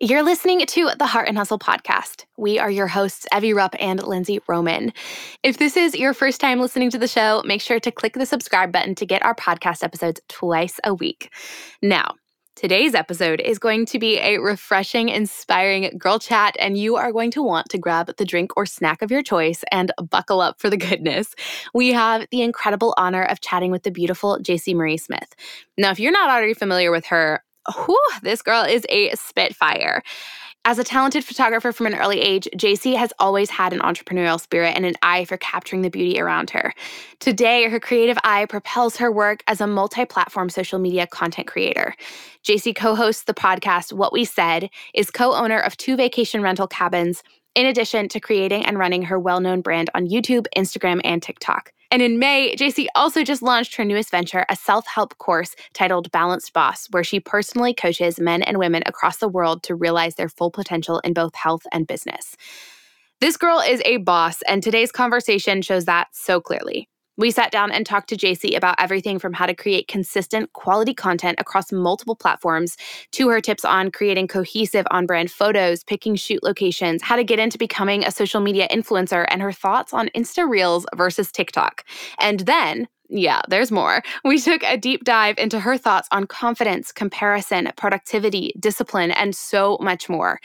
You're listening to the Heart and Hustle podcast. We are your hosts, Evie Rupp and Lindsay Roman. If this is your first time listening to the show, make sure to click the subscribe button to get our podcast episodes twice a week. Now, today's episode is going to be a refreshing, inspiring girl chat, and you are going to want to grab the drink or snack of your choice and buckle up for the goodness. We have the incredible honor of chatting with the beautiful Jaci Marie Smith. Now, if you're not already familiar with her, whew, this girl is a spitfire. As a talented photographer from an early age, Jaci has always had an entrepreneurial spirit and an eye for capturing the beauty around her. Today, her creative eye propels her work as a multi platform social media content creator. Jaci co hosts the podcast What We Said, is co owner of two vacation rental cabins, in addition to creating and running her well known brand on YouTube, Instagram, and TikTok. And in May, Jaci also just launched her newest venture, a self help course titled Balanced Boss, where she personally coaches men and women across the world to realize their full potential in both health and business. This girl is a boss, and today's conversation shows that so clearly. We sat down and talked to Jaci about everything from how to create consistent quality content across multiple platforms to her tips on creating cohesive on brand photos, picking shoot locations, how to get into becoming a social media influencer, and her thoughts on Insta Reels versus TikTok. And then yeah, there's more. We took a deep dive into her thoughts on confidence, comparison, productivity, discipline, and so much more.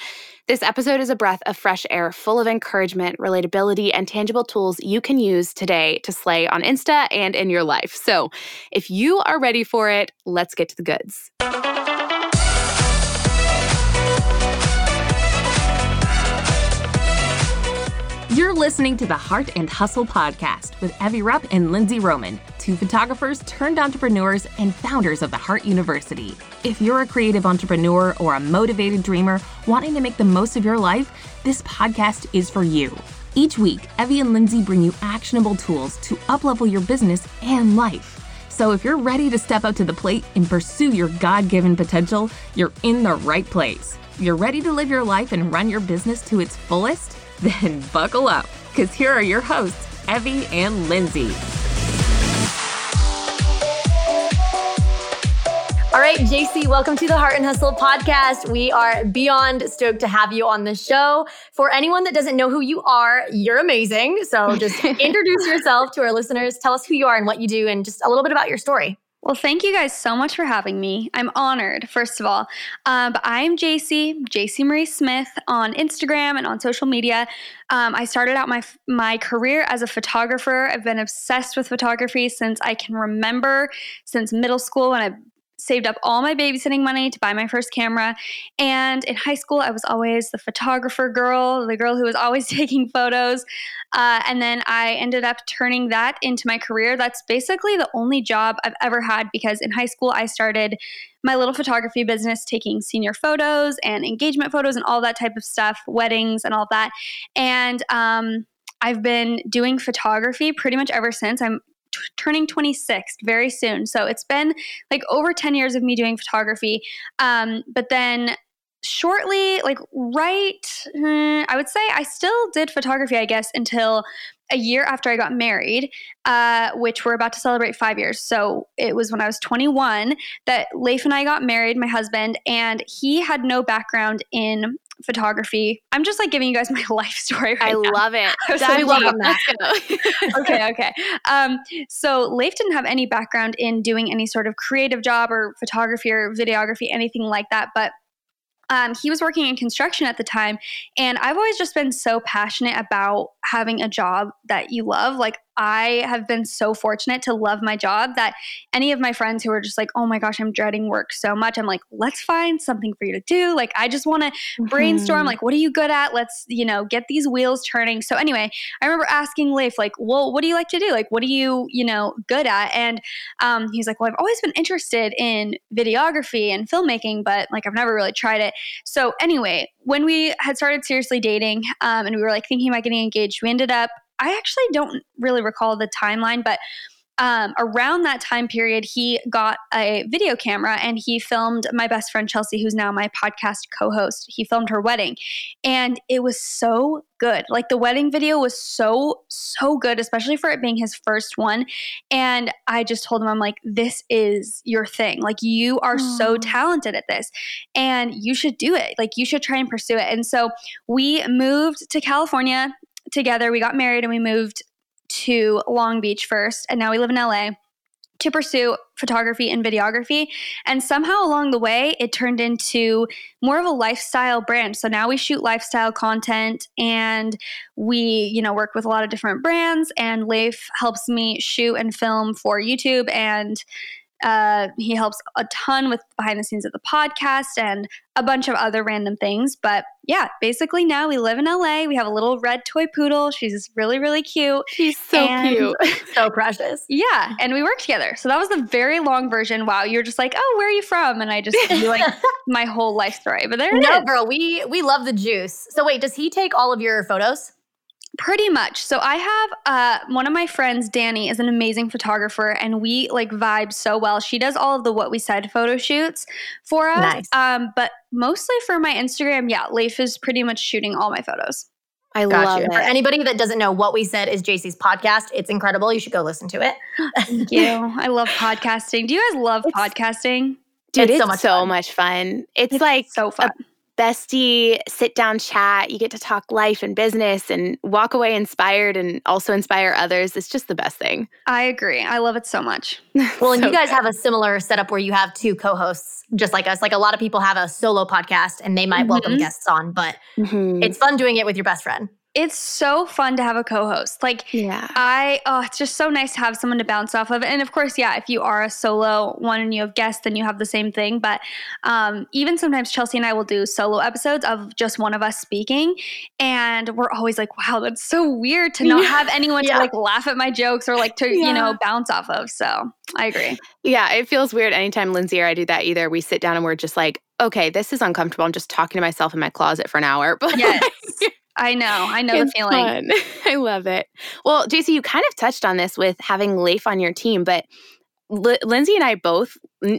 This episode is a breath of fresh air full of encouragement, relatability, and tangible tools you can use today to slay on Insta and in your life. So if you are ready for it, let's get to the goods. You're listening to the Heart and Hustle podcast with Evie Rupp and Lindsay Roman, two photographers turned entrepreneurs and founders of the Heart University. If you're a creative entrepreneur or a motivated dreamer wanting to make the most of your life, this podcast is for you. Each week, Evie and Lindsay bring you actionable tools to uplevel your business and life. So if you're ready to step up to the plate and pursue your God given potential, you're in the right place. You're ready to live your life and run your business to its fullest? Then buckle up, because here are your hosts, Evie and Lindsay. All right, Jaci, welcome to the Heart and Hustle podcast. We are beyond stoked to have you on the show. For anyone that doesn't know who you are, you're amazing. So just introduce yourself to our listeners. Tell us who you are and what you do, and just a little bit about your story. Well, thank you guys so much for having me. I'm honored, first of all. Um, I'm Jaci, Jaci Marie Smith on Instagram and on social media. Um, I started out my my career as a photographer. I've been obsessed with photography since I can remember, since middle school when I saved up all my babysitting money to buy my first camera. And in high school, I was always the photographer girl, the girl who was always taking photos. Uh, and then I ended up turning that into my career. That's basically the only job I've ever had because in high school, I started my little photography business, taking senior photos and engagement photos and all that type of stuff, weddings and all that. And, um, I've been doing photography pretty much ever since. I'm t- turning 26 very soon. So it's been like over 10 years of me doing photography. Um, but then shortly, like right, hmm, I would say I still did photography, I guess, until a year after I got married, uh, which we're about to celebrate five years. So it was when I was 21 that Leif and I got married, my husband, and he had no background in photography. I'm just like giving you guys my life story right I now. love it. I like, deep. Let's okay, okay. Um, so Leif didn't have any background in doing any sort of creative job or photography or videography, anything like that, but um, he was working in construction at the time and i've always just been so passionate about having a job that you love like I have been so fortunate to love my job that any of my friends who are just like, oh my gosh, I'm dreading work so much, I'm like, let's find something for you to do. Like, I just want to mm-hmm. brainstorm, like, what are you good at? Let's, you know, get these wheels turning. So, anyway, I remember asking Leif, like, well, what do you like to do? Like, what are you, you know, good at? And um, he's like, well, I've always been interested in videography and filmmaking, but like, I've never really tried it. So, anyway, when we had started seriously dating um, and we were like thinking about getting engaged, we ended up I actually don't really recall the timeline, but um, around that time period, he got a video camera and he filmed my best friend Chelsea, who's now my podcast co host. He filmed her wedding. And it was so good. Like the wedding video was so, so good, especially for it being his first one. And I just told him, I'm like, this is your thing. Like you are Aww. so talented at this and you should do it. Like you should try and pursue it. And so we moved to California together. We got married and we moved to Long Beach first, and now we live in LA to pursue photography and videography. And somehow along the way, it turned into more of a lifestyle brand. So now we shoot lifestyle content and we, you know, work with a lot of different brands. And Leif helps me shoot and film for YouTube and uh, he helps a ton with behind the scenes of the podcast and a bunch of other random things. But yeah, basically now we live in LA. We have a little red toy poodle. She's really, really cute. She's so cute. so precious. Yeah. And we work together. So that was the very long version. Wow. You're just like, oh, where are you from? And I just do like my whole life story. But there it no, is. girl, we we love the juice. So wait, does he take all of your photos? Pretty much. So I have uh, one of my friends, Danny, is an amazing photographer, and we like vibe so well. She does all of the what we said photo shoots for us. Nice. Um, but mostly for my Instagram, yeah, Leif is pretty much shooting all my photos. I Got love you. it. For anybody that doesn't know what we said is Jaci's podcast, it's incredible. You should go listen to it. Thank you. I love podcasting. Do you guys love it's, podcasting? Dude, it's, it's so, much, so fun. much fun. It's, it's like so fun. A, bestie sit down chat. You get to talk life and business and walk away inspired and also inspire others. It's just the best thing. I agree. I love it so much. Well, and you guys good. have a similar setup where you have two co hosts, just like us. Like a lot of people have a solo podcast and they might mm-hmm. welcome guests on, but mm-hmm. it's fun doing it with your best friend it's so fun to have a co-host. Like yeah. I oh it's just so nice to have someone to bounce off of. And of course, yeah, if you are a solo one and you have guests, then you have the same thing. But um, even sometimes Chelsea and I will do solo episodes of just one of us speaking. And we're always like, wow, that's so weird to not have anyone yeah. to like laugh at my jokes or like to, yeah. you know, bounce off of. So I agree. Yeah, it feels weird anytime Lindsay or I do that either. We sit down and we're just like, okay, this is uncomfortable. I'm just talking to myself in my closet for an hour. But yes. I know. I know it's the feeling. Fun. I love it. Well, Jaci, you kind of touched on this with having Leif on your team, but L- Lindsay and I both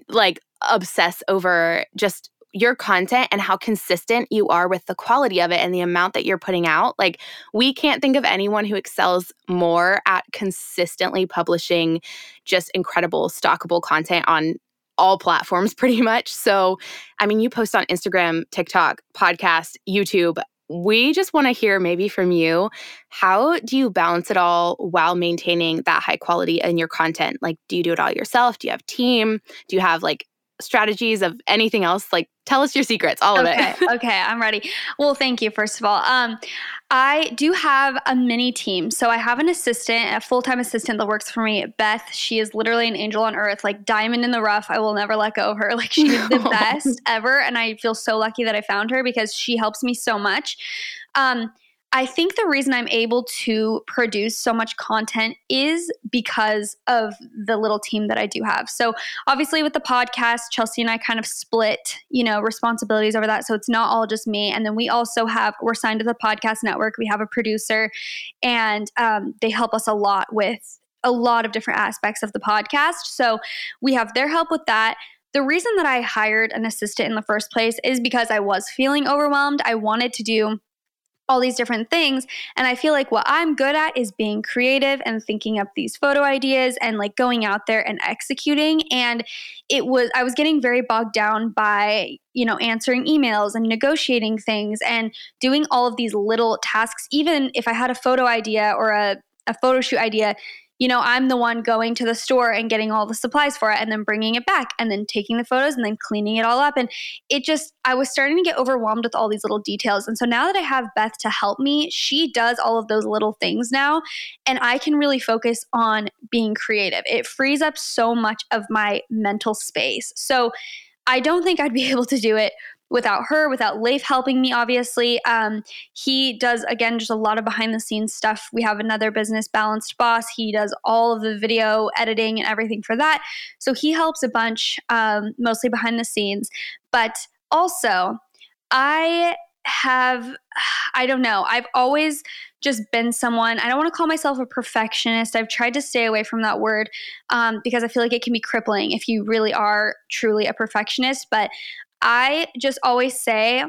like obsess over just your content and how consistent you are with the quality of it and the amount that you're putting out. Like, we can't think of anyone who excels more at consistently publishing just incredible, stockable content on all platforms pretty much. So, I mean, you post on Instagram, TikTok, podcast, YouTube we just want to hear maybe from you how do you balance it all while maintaining that high quality in your content? Like do you do it all yourself? Do you have team? Do you have like strategies of anything else like tell us your secrets all of it. Okay i'm ready. Well thank you first of all. Um i do have a mini team. So i have an assistant a full-time assistant that works for me beth. She is literally an angel on earth like diamond in the rough. I will never let go of her. Like she's the best ever and i feel so lucky that i found her because she helps me so much. Um I think the reason I'm able to produce so much content is because of the little team that I do have. So, obviously, with the podcast, Chelsea and I kind of split, you know, responsibilities over that. So, it's not all just me. And then we also have, we're signed to the podcast network. We have a producer, and um, they help us a lot with a lot of different aspects of the podcast. So, we have their help with that. The reason that I hired an assistant in the first place is because I was feeling overwhelmed. I wanted to do all these different things. And I feel like what I'm good at is being creative and thinking up these photo ideas and like going out there and executing. And it was, I was getting very bogged down by, you know, answering emails and negotiating things and doing all of these little tasks. Even if I had a photo idea or a, a photo shoot idea, you know, I'm the one going to the store and getting all the supplies for it and then bringing it back and then taking the photos and then cleaning it all up. And it just, I was starting to get overwhelmed with all these little details. And so now that I have Beth to help me, she does all of those little things now. And I can really focus on being creative. It frees up so much of my mental space. So I don't think I'd be able to do it without her, without Leif helping me, obviously. Um, he does, again, just a lot of behind the scenes stuff. We have another business, Balanced Boss. He does all of the video editing and everything for that. So he helps a bunch, um, mostly behind the scenes. But also, I have I don't know. I've always just been someone, I don't want to call myself a perfectionist. I've tried to stay away from that word um, because I feel like it can be crippling if you really are truly a perfectionist. But I just always say,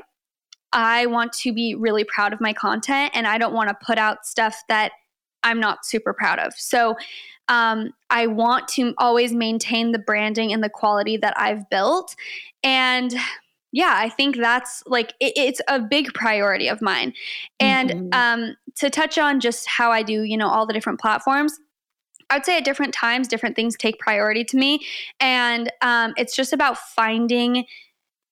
I want to be really proud of my content and I don't want to put out stuff that I'm not super proud of. So um, I want to always maintain the branding and the quality that I've built. And yeah, I think that's like it, it's a big priority of mine. And mm-hmm. um, to touch on just how I do, you know, all the different platforms. I would say at different times, different things take priority to me. And um, it's just about finding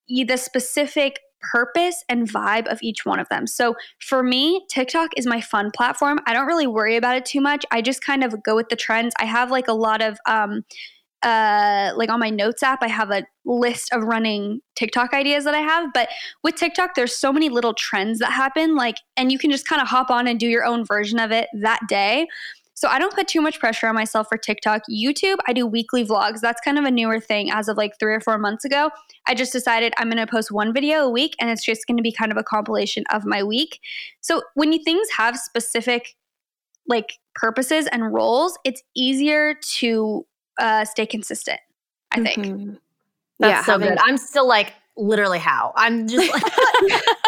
the specific purpose and vibe of each one of them. So for me, TikTok is my fun platform. I don't really worry about it too much. I just kind of go with the trends. I have like a lot of um uh like on my notes app, I have a list of running TikTok ideas that I have, but with TikTok there's so many little trends that happen like and you can just kind of hop on and do your own version of it that day. So I don't put too much pressure on myself for TikTok. YouTube, I do weekly vlogs. That's kind of a newer thing as of like three or four months ago. I just decided I'm going to post one video a week and it's just going to be kind of a compilation of my week. So when you things have specific like purposes and roles, it's easier to uh, stay consistent, I think. Mm-hmm. That's yeah, so good. I'm still like, literally how? I'm just like,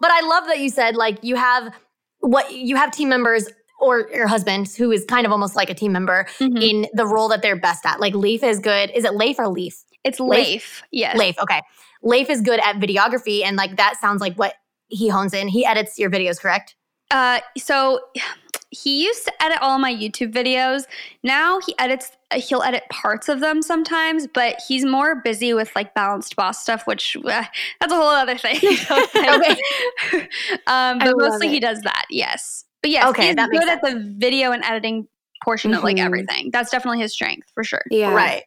but I love that you said like you have what you have team members or your husband, who is kind of almost like a team member mm-hmm. in the role that they're best at. Like Leif is good. Is it Leif or Leaf? It's Leif. Leif. Yes. Leif. Okay. Leif is good at videography, and like that sounds like what he hones in. He edits your videos, correct? Uh, so he used to edit all my YouTube videos. Now he edits. He'll edit parts of them sometimes, but he's more busy with like balanced boss stuff, which uh, that's a whole other thing. okay. um, but mostly it. he does that. Yes. But yes, okay, he's good at the video and editing portion mm-hmm. of like mm-hmm. everything. That's definitely his strength for sure. Yeah. Right.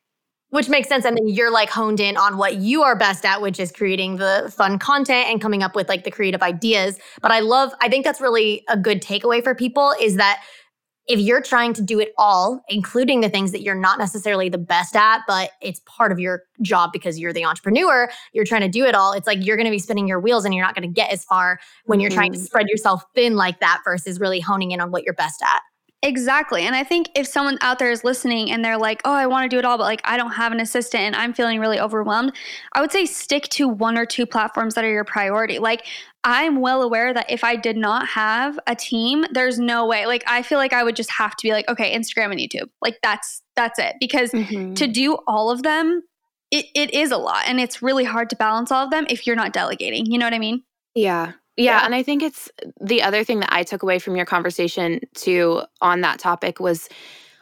Which makes sense. And then you're like honed in on what you are best at, which is creating the fun content and coming up with like the creative ideas. But I love, I think that's really a good takeaway for people is that if you're trying to do it all, including the things that you're not necessarily the best at, but it's part of your job because you're the entrepreneur, you're trying to do it all. It's like you're going to be spinning your wheels and you're not going to get as far when mm-hmm. you're trying to mm-hmm. spread yourself thin like that versus really honing in on what you're best at. Exactly. And I think if someone out there is listening and they're like, oh, I want to do it all, but like I don't have an assistant and I'm feeling really overwhelmed, I would say stick to one or two platforms that are your priority. Like I'm well aware that if I did not have a team, there's no way. Like I feel like I would just have to be like, okay, Instagram and YouTube. Like that's that's it. Because mm-hmm. to do all of them, it, it is a lot. And it's really hard to balance all of them if you're not delegating. You know what I mean? Yeah. Yeah, and I think it's the other thing that I took away from your conversation too on that topic was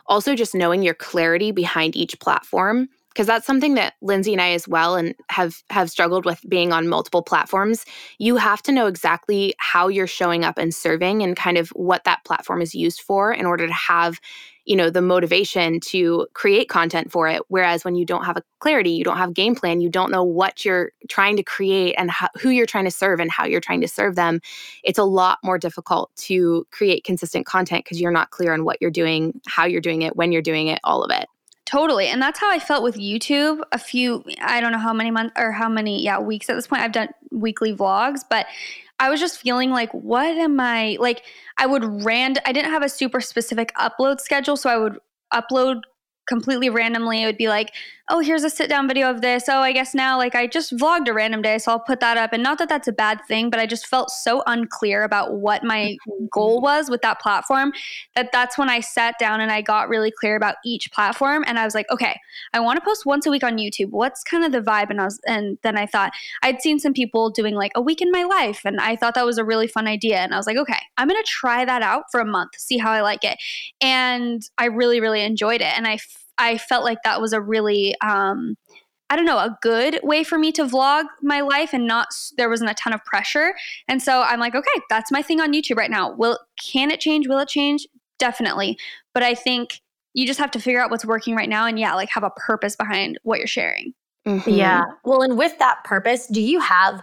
also just knowing your clarity behind each platform because that's something that Lindsay and I as well and have have struggled with being on multiple platforms. You have to know exactly how you're showing up and serving and kind of what that platform is used for in order to have you know the motivation to create content for it whereas when you don't have a clarity you don't have game plan you don't know what you're trying to create and how, who you're trying to serve and how you're trying to serve them it's a lot more difficult to create consistent content because you're not clear on what you're doing how you're doing it when you're doing it all of it Totally. And that's how I felt with YouTube a few, I don't know how many months or how many, yeah, weeks at this point. I've done weekly vlogs, but I was just feeling like, what am I like? I would rand, I didn't have a super specific upload schedule. So I would upload completely randomly. It would be like, oh, here's a sit down video of this. Oh, I guess now, like, I just vlogged a random day, so I'll put that up. And not that that's a bad thing, but I just felt so unclear about what my mm-hmm. goal was with that platform that that's when I sat down and I got really clear about each platform. And I was like, okay, I want to post once a week on YouTube. What's kind of the vibe? And I was, and then I thought I'd seen some people doing like a week in my life, and I thought that was a really fun idea. And I was like, okay, I'm gonna try that out for a month, see how I like it. And I really, really enjoyed it. And I I felt like that was a really um, I don't know, a good way for me to vlog my life and not there wasn't a ton of pressure. And so I'm like, okay, that's my thing on YouTube right now. Will can it change? Will it change? Definitely. But I think you just have to figure out what's working right now and yeah, like have a purpose behind what you're sharing. Mm-hmm. Yeah. Well, and with that purpose, do you have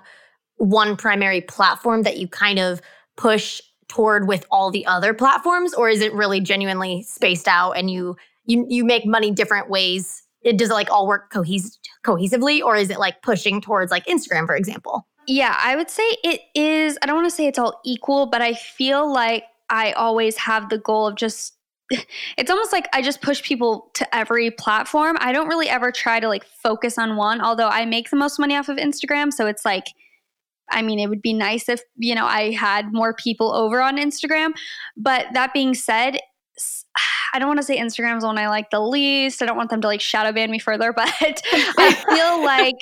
one primary platform that you kind of push toward with all the other platforms or is it really genuinely spaced out and you you you make money different ways it does it like all work cohes- cohesively or is it like pushing towards like instagram for example Yeah, I would say it is. I don't want to say it's all equal, but I feel like I always have the goal of just it's almost like I just push people to every platform. I don't really ever try to like focus on one, although I make the most money off of Instagram. So it's like, I mean, it would be nice if, you know, I had more people over on Instagram. But that being said, I don't want to say Instagram's the one I like the least. I don't want them to like shadow ban me further, but I feel like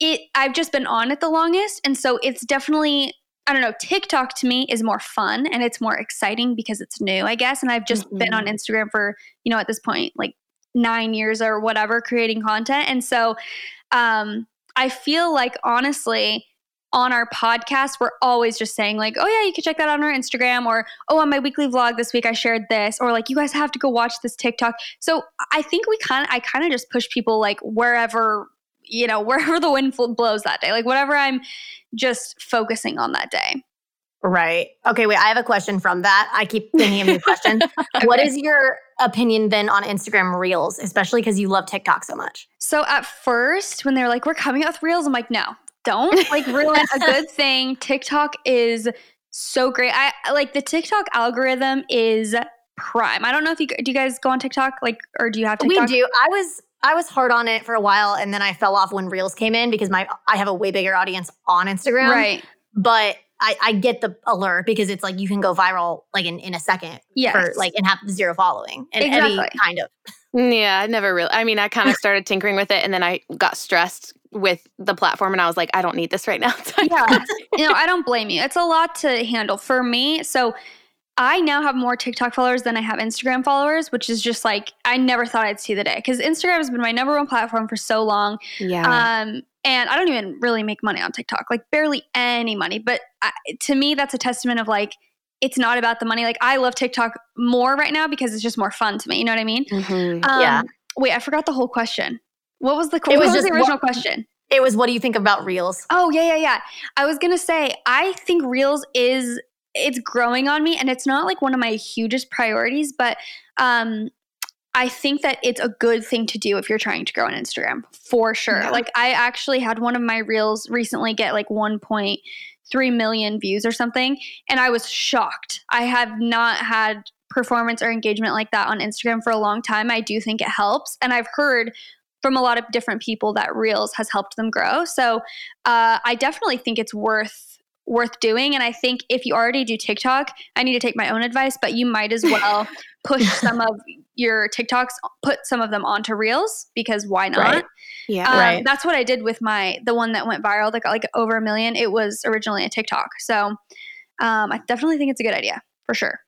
it I've just been on it the longest. And so it's definitely I don't know, TikTok to me is more fun and it's more exciting because it's new, I guess. And I've just mm-hmm. been on mm-hmm. Instagram for, you know, at this point, like nine years or whatever, creating content. And so um, I feel like honestly, on our podcast, we're always just saying, like, oh, yeah, you can check that on our Instagram, or oh, on my weekly vlog this week, I shared this, or like, you guys have to go watch this TikTok. So I think we kind of, I kind of just push people like wherever you know, wherever the wind blows that day, like whatever I'm just focusing on that day. Right. Okay, wait, I have a question from that. I keep thinking of new question. okay. What is your opinion then on Instagram Reels, especially because you love TikTok so much? So at first, when they're like, we're coming out with Reels, I'm like, no, don't. Like, ruin a good thing. TikTok is so great. I like the TikTok algorithm is prime. I don't know if you do you guys go on TikTok, like, or do you have TikTok? We do. I was I was hard on it for a while and then I fell off when Reels came in because my I have a way bigger audience on Instagram. Right. But I, I get the alert because it's like you can go viral like in, in a second. Yes. For like and have zero following. And exactly. Evie kind of. Yeah, I never really I mean, I kind of started tinkering with it and then I got stressed with the platform and I was like, I don't need this right now. yeah. you know, I don't blame you. It's a lot to handle for me. So I now have more TikTok followers than I have Instagram followers, which is just like I never thought I'd see the day because Instagram has been my number one platform for so long. Yeah. Um, and I don't even really make money on TikTok, like barely any money. But I, to me, that's a testament of like it's not about the money. Like I love TikTok more right now because it's just more fun to me. You know what I mean? Mm-hmm. Um, yeah. Wait, I forgot the whole question. What was the it was, was the original what, question? It was what do you think about Reels? Oh yeah, yeah, yeah. I was gonna say I think Reels is it's growing on me and it's not like one of my hugest priorities but um I think that it's a good thing to do if you're trying to grow on Instagram for sure. Yeah. Like I actually had one of my reels recently get like 1.3 million views or something and I was shocked. I have not had performance or engagement like that on Instagram for a long time. I do think it helps and I've heard from a lot of different people that reels has helped them grow. So uh, I definitely think it's worth worth doing. And I think if you already do TikTok, I need to take my own advice, but you might as well push some of your TikToks, put some of them onto Reels because why not? Right. Yeah, um, right. That's what I did with my the one that went viral that got like over a million. It was originally a TikTok, so um, I definitely think it's a good idea for sure.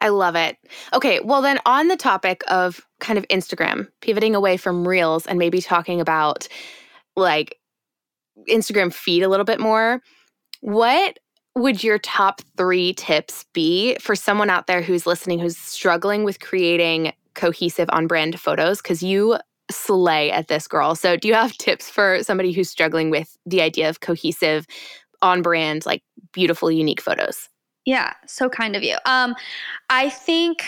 I love it. Okay, well then on the topic of kind of Instagram, pivoting away from Reels and maybe talking about like Instagram feed a little bit more. What would your top three tips be for someone out there who's listening who's struggling with creating cohesive on brand photos? Because you slay at this, girl. So, do you have tips for somebody who's struggling with the idea of cohesive, on brand, like beautiful, unique photos? Yeah, so kind of you. Um, I think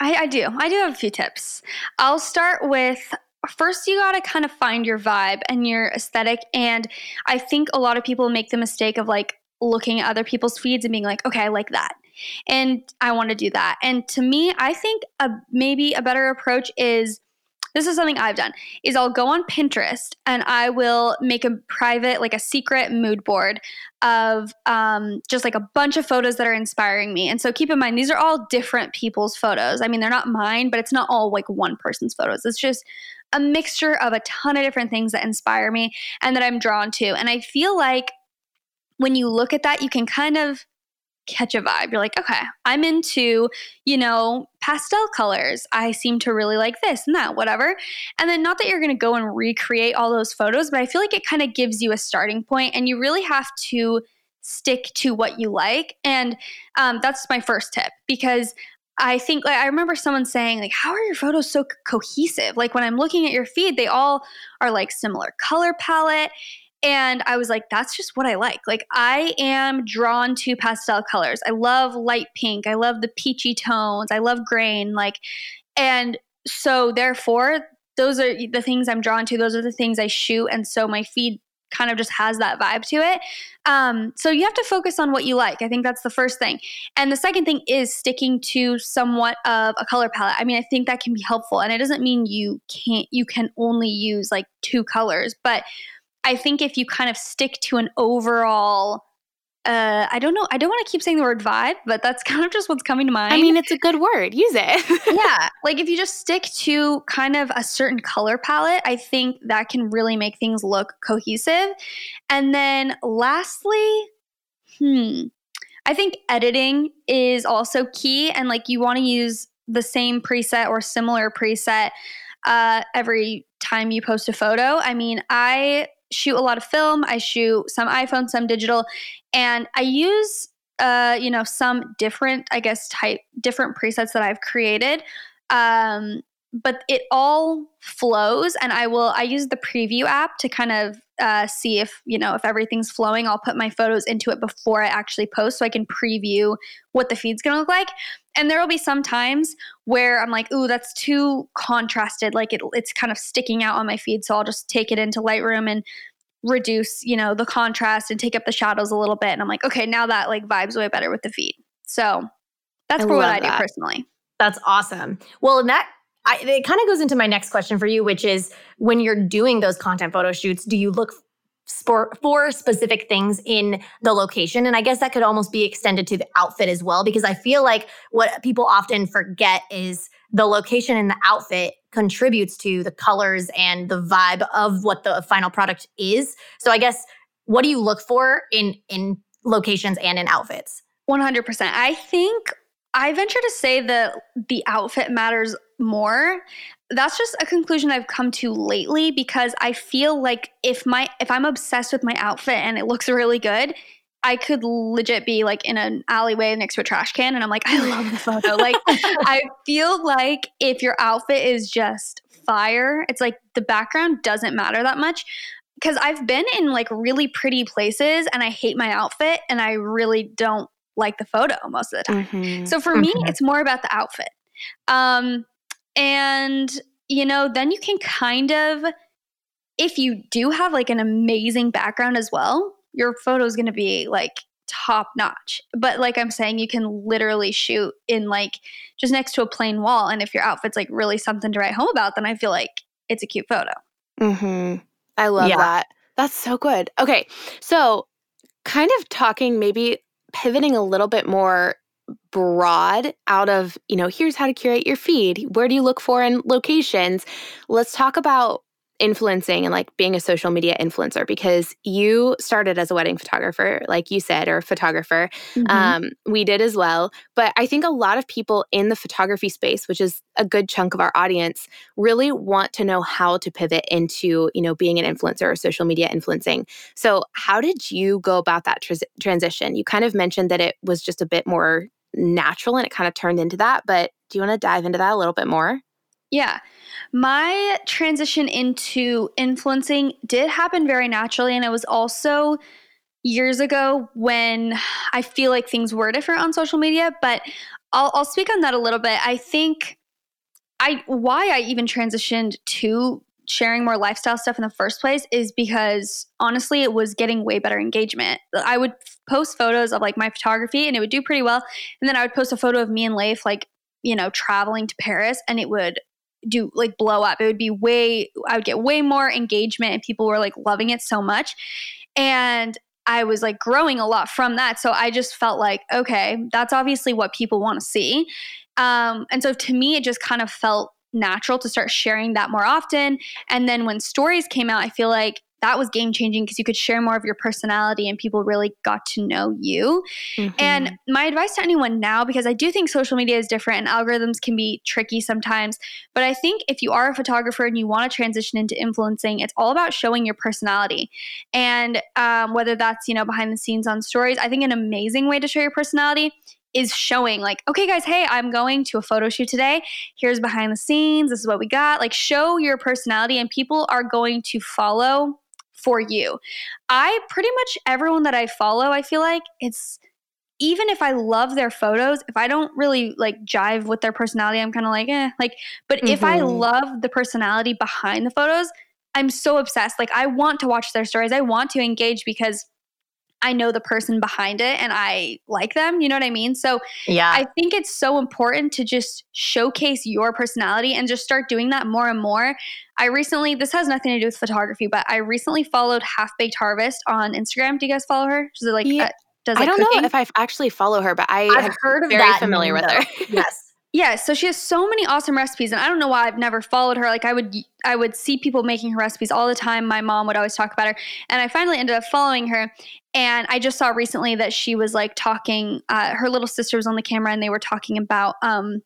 I, I do. I do have a few tips. I'll start with first you got to kind of find your vibe and your aesthetic and i think a lot of people make the mistake of like looking at other people's feeds and being like okay i like that and i want to do that and to me i think a, maybe a better approach is this is something I've done is I'll go on Pinterest and I will make a private like a secret mood board of um, just like a bunch of photos that are inspiring me. And so keep in mind these are all different people's photos. I mean they're not mine, but it's not all like one person's photos. It's just a mixture of a ton of different things that inspire me and that I'm drawn to. And I feel like when you look at that, you can kind of catch a vibe. You're like, okay, I'm into, you know, pastel colors. I seem to really like this and that, whatever. And then, not that you're going to go and recreate all those photos, but I feel like it kind of gives you a starting point and you really have to stick to what you like. And um, that's my first tip because I think like I remember someone saying like how are your photos so cohesive? Like when I'm looking at your feed, they all are like similar color palette and I was like that's just what I like. Like I am drawn to pastel colors. I love light pink. I love the peachy tones. I love grain like and so therefore those are the things I'm drawn to. Those are the things I shoot and so my feed kind of just has that vibe to it. Um, so you have to focus on what you like. I think that's the first thing. And the second thing is sticking to somewhat of a color palette. I mean, I think that can be helpful. And it doesn't mean you can't, you can only use like two colors, but I think if you kind of stick to an overall uh, I don't know. I don't want to keep saying the word vibe, but that's kind of just what's coming to mind. I mean, it's a good word. Use it. yeah. Like if you just stick to kind of a certain color palette, I think that can really make things look cohesive. And then lastly, hmm, I think editing is also key. And like you want to use the same preset or similar preset uh, every time you post a photo. I mean, I shoot a lot of film. I shoot some iPhone, some digital, and I use uh, you know, some different, I guess, type different presets that I've created. Um, but it all flows and i will i use the preview app to kind of uh, see if you know if everything's flowing i'll put my photos into it before i actually post so i can preview what the feed's going to look like. And there will be some times where i'm like ooh that's too contrasted like it, it's kind of sticking out on my feed so i'll just take it into lightroom and reduce you know the contrast and take up the shadows a little bit. And i'm like okay now that like vibes way better with the feed. So that's I for what i that. do personally. That's awesome. Well and that I, it kind of goes into my next question for you, which is when you're doing those content photo shoots, do you look for, for specific things in the location? And I guess that could almost be extended to the outfit as well, because I feel like what people often forget is the location and the outfit contributes to the colors and the vibe of what the final product is. So I guess what do you look for in in locations and in outfits? 100%. I think I venture to say that the outfit matters more that's just a conclusion I've come to lately because I feel like if my if I'm obsessed with my outfit and it looks really good, I could legit be like in an alleyway next to a trash can and I'm like, I love the photo. like I feel like if your outfit is just fire, it's like the background doesn't matter that much. Cause I've been in like really pretty places and I hate my outfit and I really don't like the photo most of the time. Mm-hmm. So for mm-hmm. me, it's more about the outfit. Um, and, you know, then you can kind of, if you do have like an amazing background as well, your photo is going to be like top notch. But like I'm saying, you can literally shoot in like just next to a plain wall. And if your outfit's like really something to write home about, then I feel like it's a cute photo. Hmm. I love yeah. that. That's so good. Okay, so kind of talking maybe pivoting a little bit more broad out of, you know, here's how to curate your feed. Where do you look for in locations? Let's talk about influencing and like being a social media influencer because you started as a wedding photographer like you said or photographer mm-hmm. um, we did as well but i think a lot of people in the photography space which is a good chunk of our audience really want to know how to pivot into you know being an influencer or social media influencing so how did you go about that tr- transition you kind of mentioned that it was just a bit more natural and it kind of turned into that. But do you want to dive into that a little bit more? Yeah. My transition into influencing did happen very naturally. And it was also years ago when I feel like things were different on social media. But I'll, I'll speak on that a little bit. I think I why I even transitioned to sharing more lifestyle stuff in the first place is because honestly, it was getting way better engagement. I would post photos of like my photography and it would do pretty well. And then I would post a photo of me and Leif, like, you know, traveling to Paris and it would do like blow up. It would be way, I would get way more engagement and people were like loving it so much. And I was like growing a lot from that. So I just felt like, okay, that's obviously what people want to see. Um, and so to me, it just kind of felt natural to start sharing that more often. And then when stories came out, I feel like that was game changing because you could share more of your personality and people really got to know you. Mm-hmm. And my advice to anyone now, because I do think social media is different and algorithms can be tricky sometimes, but I think if you are a photographer and you want to transition into influencing, it's all about showing your personality. And um, whether that's, you know, behind the scenes on stories, I think an amazing way to show your personality is showing like okay guys hey i'm going to a photo shoot today here's behind the scenes this is what we got like show your personality and people are going to follow for you i pretty much everyone that i follow i feel like it's even if i love their photos if i don't really like jive with their personality i'm kind of like eh like but mm-hmm. if i mm-hmm. love the personality behind the photos I'm so obsessed. Like I want to watch their stories. I want to engage because I know the person behind it and I like them. You know what I mean? So yeah, I think it's so important to just showcase your personality and just start doing that more and more. I recently, this has nothing to do with photography, but I recently followed Half Baked Harvest on Instagram. Do you guys follow her? She's like, yeah. uh, does like I don't cooking. know if I actually follow her, but I I've heard of very that. familiar with her. yes. Yeah, so she has so many awesome recipes, and I don't know why I've never followed her. Like I would, I would see people making her recipes all the time. My mom would always talk about her, and I finally ended up following her. And I just saw recently that she was like talking. Uh, her little sister was on the camera, and they were talking about um,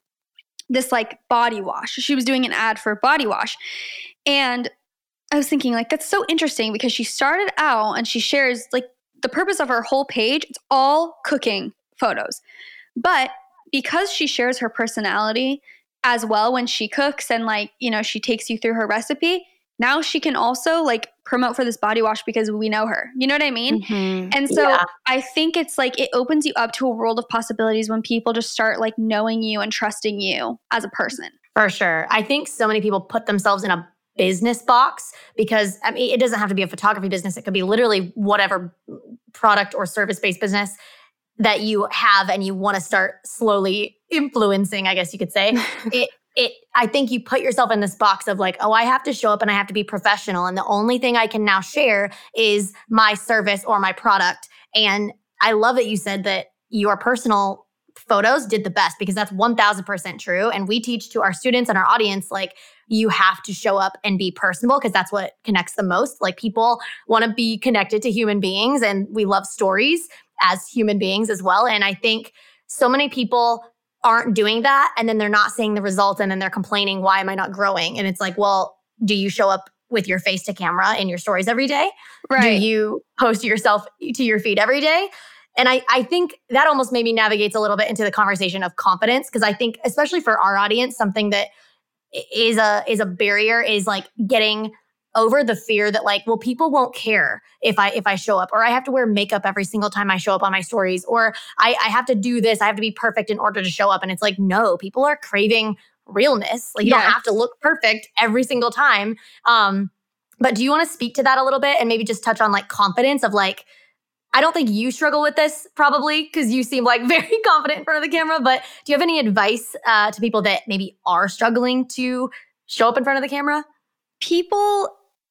this like body wash. She was doing an ad for body wash, and I was thinking like that's so interesting because she started out and she shares like the purpose of her whole page. It's all cooking photos, but because she shares her personality as well when she cooks and like you know she takes you through her recipe now she can also like promote for this body wash because we know her you know what i mean Mhm. and so Yeah. i think it's like it opens you up to a world of possibilities when people just start like knowing you and trusting you as a person For sure. I think so many people put themselves in a business box because I mean it doesn't have to be a photography business. It could be literally whatever product or service based business that you have and you want to start slowly influencing, I guess you could say. it it I think you put yourself in this box of like, oh, I have to show up and I have to be professional. And the only thing I can now share is my service or my product. And I love that you said that your personal photos did the best because that's 1000% true. And we teach to our students and our audience like you have to show up and be personable because that's what connects the most. Like people want to be connected to human beings and we love stories as human beings as well. And i think so many people aren't doing that and then they're not seeing the results and then they're complaining why am i not growing? And it's like well do you show up with your face to camera in your stories every day? Do you post yourself to your feed every day? And I, I think that almost maybe navigates a little bit into the conversation of confidence because I think especially for our audience, something that is a is a barrier is like getting over the fear that like, well, people won't care if I if I show up, or I have to wear makeup every single time I show up on my stories, or I, I have to do this, I have to be perfect in order to show up. And it's like, no, people are craving realness. Like you Yes. don't have to look perfect every single time. Um, but do you want to speak to that a little bit and maybe just touch on like confidence of like I don't think you struggle with this probably because you seem like very confident in front of the camera. But do you have any advice uh, to people that maybe are struggling to show up in front of the camera? people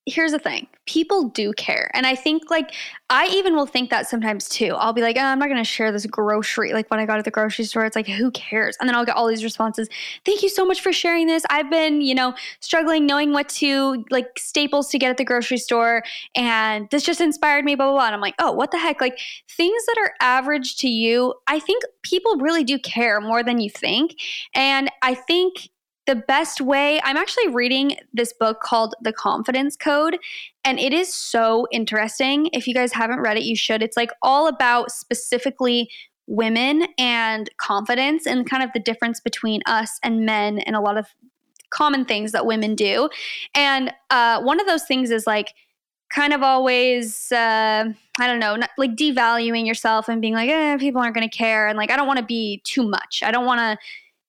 here's the thing people do care and i think like i even will think that sometimes too. I'll be like oh, i'm not going to share this grocery like when i got to the grocery store it's like who cares? And then i'll get all these responses thank you so much for sharing this. I've been you know struggling knowing what to like staples to get at the grocery store and this just inspired me blah blah blah. And i'm like oh what the heck? Like things that are average to you i think people really do care more than you think and i think the best way i'm actually reading this book called the confidence code and it is so interesting. If you guys haven't read it you should. It's like all about specifically women and confidence and kind of the difference between us and men and a lot of common things that women do. And uh, one of those things is like kind of always uh, i don't know not, like devaluing yourself and being like eh, people aren't going to care and like i don't want to be too much. I don't want to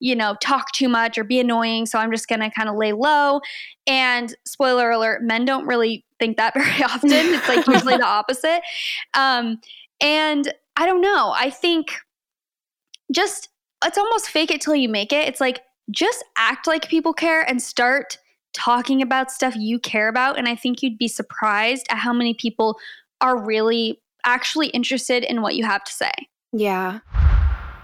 you know, talk too much or be annoying. So I'm just going to kind of lay low. And spoiler alert, men don't really think that very often. It's like usually the opposite. Um, and I don't know. I think just it's almost fake it till you make it. It's like just act like people care and start talking about stuff you care about. And I think you'd be surprised at how many people are really actually interested in what you have to say. Yeah.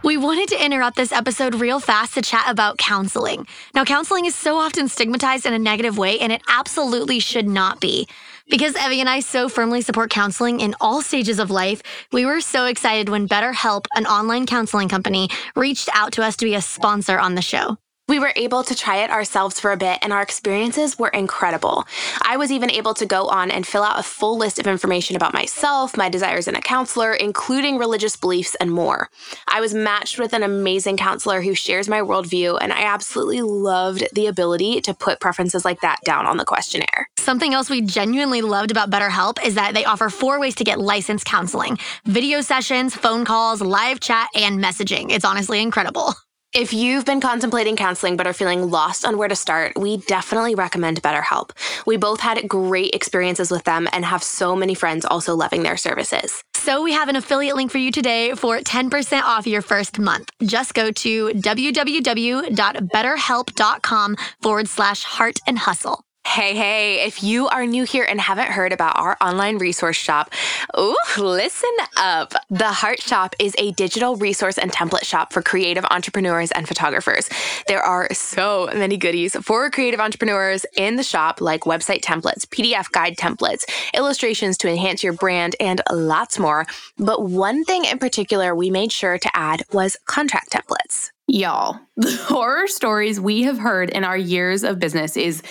We wanted to interrupt this episode real fast to chat about counseling. Now, counseling is so often stigmatized in a negative way, and it absolutely should not be. Because Evie and I so firmly support counseling in all stages of life, we were so excited when BetterHelp, an online counseling company, reached out to us to be a sponsor on the show. We were able to try it ourselves for a bit, and our experiences were incredible. I was even able to go on and fill out a full list of information about myself, my desires in a counselor, including religious beliefs and more. I was matched with an amazing counselor who shares my worldview, and I absolutely loved the ability to put preferences like that down on the questionnaire. Something else we genuinely loved about BetterHelp is that they offer four ways to get licensed counseling video sessions, phone calls, live chat, and messaging. It's honestly incredible. If you've been contemplating counseling but are feeling lost on where to start, we definitely recommend BetterHelp. We both had great experiences with them and have so many friends also loving their services. So we have an affiliate link for you today for 10% off your first month. Just go to www.betterhelp.com forward slash heart and hustle. Hey, hey, if you are new here and haven't heard about our online resource shop, ooh, listen up. The Heart Shop is a digital resource and template shop for creative entrepreneurs and photographers. There are so many goodies for creative entrepreneurs in the shop, like website templates, PDF guide templates, illustrations to enhance your brand, and lots more. But one thing in particular we made sure to add was contract templates. Y'all, the horror stories we have heard in our years of business is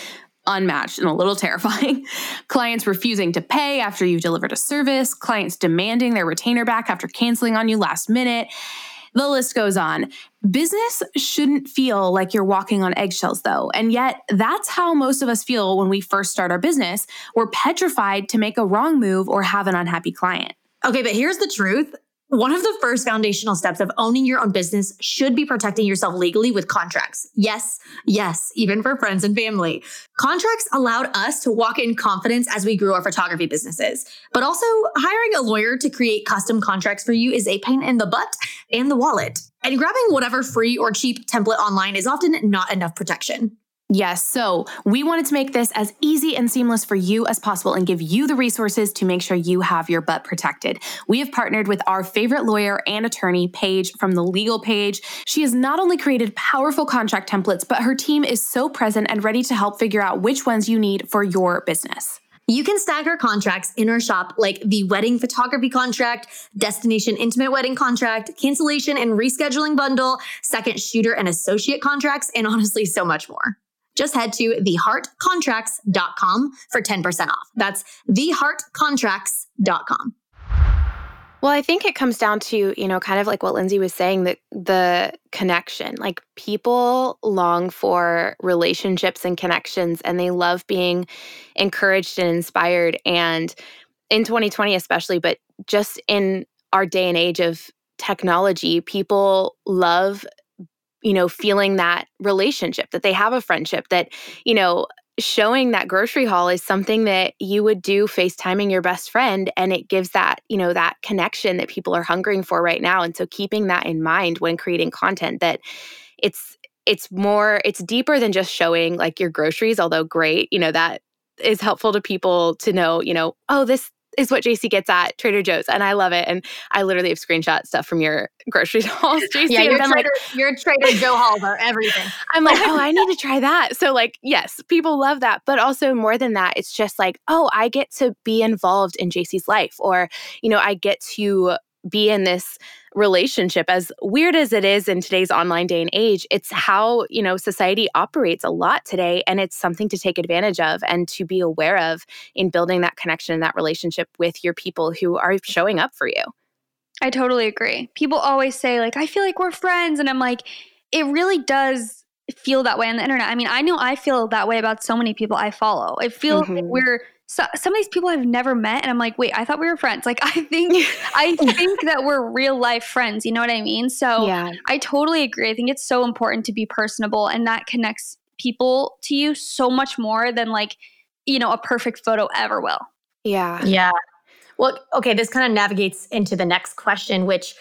unmatched and a little terrifying. clients refusing to pay after you've delivered a service, clients demanding their retainer back after canceling on you last minute. The list goes on. Business shouldn't feel like you're walking on eggshells, though. And yet, that's how most of us feel when we first start our business. We're petrified to make a wrong move or have an unhappy client. Okay, but here's the truth one of the first foundational steps of owning your own business should be protecting yourself legally with contracts. Yes, yes, even for friends and family. Contracts allowed us to walk in confidence as we grew our photography businesses. But also, hiring a lawyer to create custom contracts for you is a pain in the butt and the wallet. And grabbing whatever free or cheap template online is often not enough protection. Yes. So we wanted to make this as easy and seamless for you as possible and give you the resources to make sure you have your butt protected. We have partnered with our favorite lawyer and attorney, Paige from the Legal Paige. She has not only created powerful contract templates, but her team is so present and ready to help figure out which ones you need for your business. You can stack her contracts in our shop like the wedding photography contract, destination intimate wedding contract, cancellation and rescheduling bundle, second shooter and associate contracts, and honestly, so much more just head to theheartcontracts.com for 10% off. That's theheartcontracts.com. Well, I think it comes down to, you know, kind of like what Lindsay was saying, that the connection. Like people long for relationships and connections and they love being encouraged and inspired. And in 2020, especially, but just in our day and age of technology, people love you know, feeling that relationship, that they have a friendship, that, you know, showing that grocery haul is something that you would do FaceTiming your best friend. And it gives that, you know, that connection that people are hungering for right now. And so keeping that in mind when creating content that it's, it's more, it's deeper than just showing like your groceries, although great, you know, that is helpful to people to know, you know, oh, this is what Jaci gets at Trader Joe's, and I love it. And I literally have screenshot stuff from your grocery hauls, Jaci. Yeah, your Trader, like, your Trader Joe hauls are everything. I'm like, oh, I need to try that. So like, yes, people love that, but also more than that, it's just like, oh, I get to be involved in Jaci's life, or you know, I get to be in this relationship as weird as it is in today's online day and age it's how you know society operates a lot today and it's something to take advantage of and to be aware of in building that connection and that relationship with your people who are showing up for you. I totally agree. People always say like i feel like we're friends and i'm like it really does feel that way on the internet i mean i know i feel that way about so many people i follow I feel mm-hmm. like we're so, some of these people I've never met, and I'm like, wait, I thought we were friends. Like, I think, I think that we're real life friends. You know what I mean? So, yeah. I totally agree. I think it's so important to be personable, and that connects people to you so much more than like, you know, a perfect photo ever will. Yeah. Yeah. Well, okay. This kind of navigates into the next question, which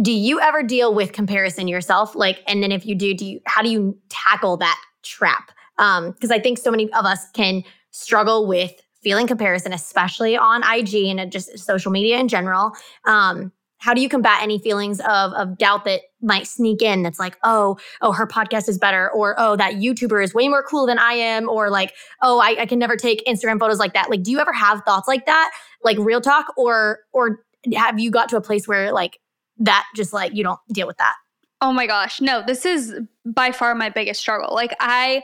do you ever deal with comparison yourself? Like, and then if you do, do you, how do you tackle that trap? Um, because I think so many of us can struggle with feeling comparison, especially on IG and just social media in general. Um, how do you combat any feelings of of doubt that might sneak in that's like oh oh her podcast is better or oh that youtuber is way more cool than i am or like oh I, I, can never take instagram photos like that like do you ever have thoughts like that like real talk or or have you got to a place where like that just like you don't deal with that. Oh my gosh. No this is by far my biggest struggle. Like i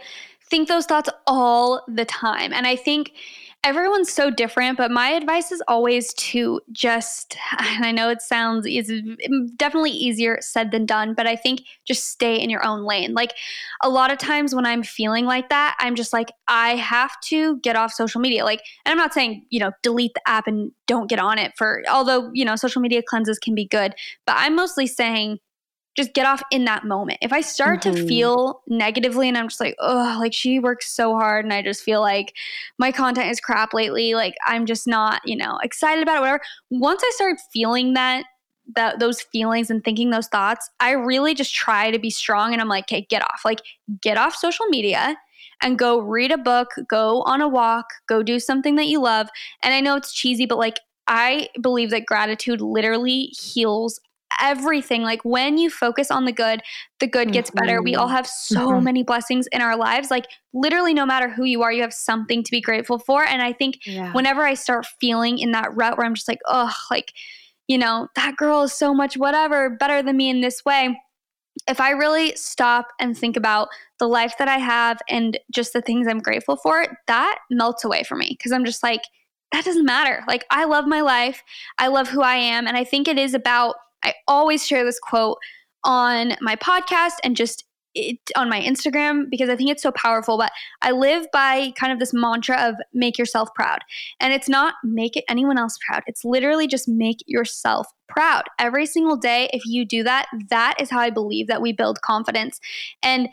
think those thoughts all the time. And i think everyone's so different, but my advice is always to just, and I know it sounds is definitely easier said than done, but I think just stay in your own lane. Like a lot of times when I'm feeling like that, I'm just like, I have to get off social media. Like, and I'm not saying, you know, delete the app and don't get on it for, although, you know, social media cleanses can be good, but I'm mostly saying, just get off in that moment. If I start mm-hmm. to feel negatively and I'm just like, oh, like she works so hard and I just feel like my content is crap lately, like I'm just not, you know, excited about it, whatever. Once I start feeling that, that those feelings and thinking those thoughts, I really just try to be strong and I'm like, okay, get off. Like get off social media and go read a book, go on a walk, go do something that you love. And I know it's cheesy, but like I believe that gratitude literally heals everything. Like when you focus on the good, the good gets mm-hmm. better. We all mm-hmm. have so mm-hmm. many blessings in our lives. Like literally, no matter who you are, you have something to be grateful for. And I think yeah. whenever I start feeling in that rut where I'm just like, oh, like, you know, that girl is so much whatever better than me in this way. If I really stop and think about the life that I have and just the things I'm grateful for, that melts away for me because I'm just like, that doesn't matter. Like, I love my life. I love who I am. And I think it is about I always share this quote on my podcast and just it, on my Instagram because I think it's so powerful. But I live by kind of this mantra of make yourself proud. And it's not make it anyone else proud. It's literally just make yourself proud. Every single day, if you do that, that is how I believe that we build confidence. And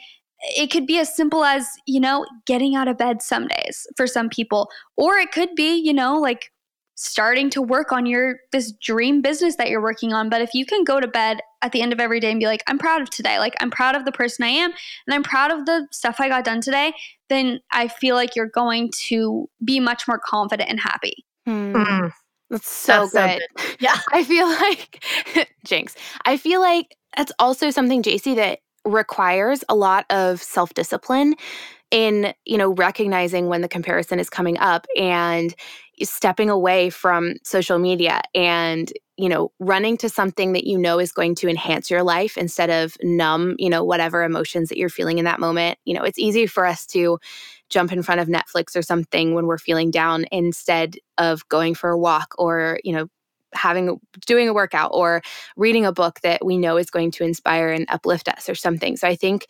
it could be as simple as, you know, getting out of bed some days for some people. Or it could be, you know, like starting to work on your this dream business that you're working on. But if you can go to bed at the end of every day and be like i'm proud of today. Like i'm proud of the person i am and i'm proud of the stuff i got done today then i feel like you're going to be much more confident and happy. Mm. that's so that's good. So good. yeah. I feel like jinx i feel like that's also something Jaci that requires a lot of self-discipline in you know recognizing when the comparison is coming up and stepping away from social media and you know running to something that you know is going to enhance your life instead of numb you know whatever emotions that you're feeling in that moment. You know it's easy for us to jump in front of netflix or something when we're feeling down instead of going for a walk or you know having doing a workout or reading a book that we know is going to inspire and uplift us or something. So i think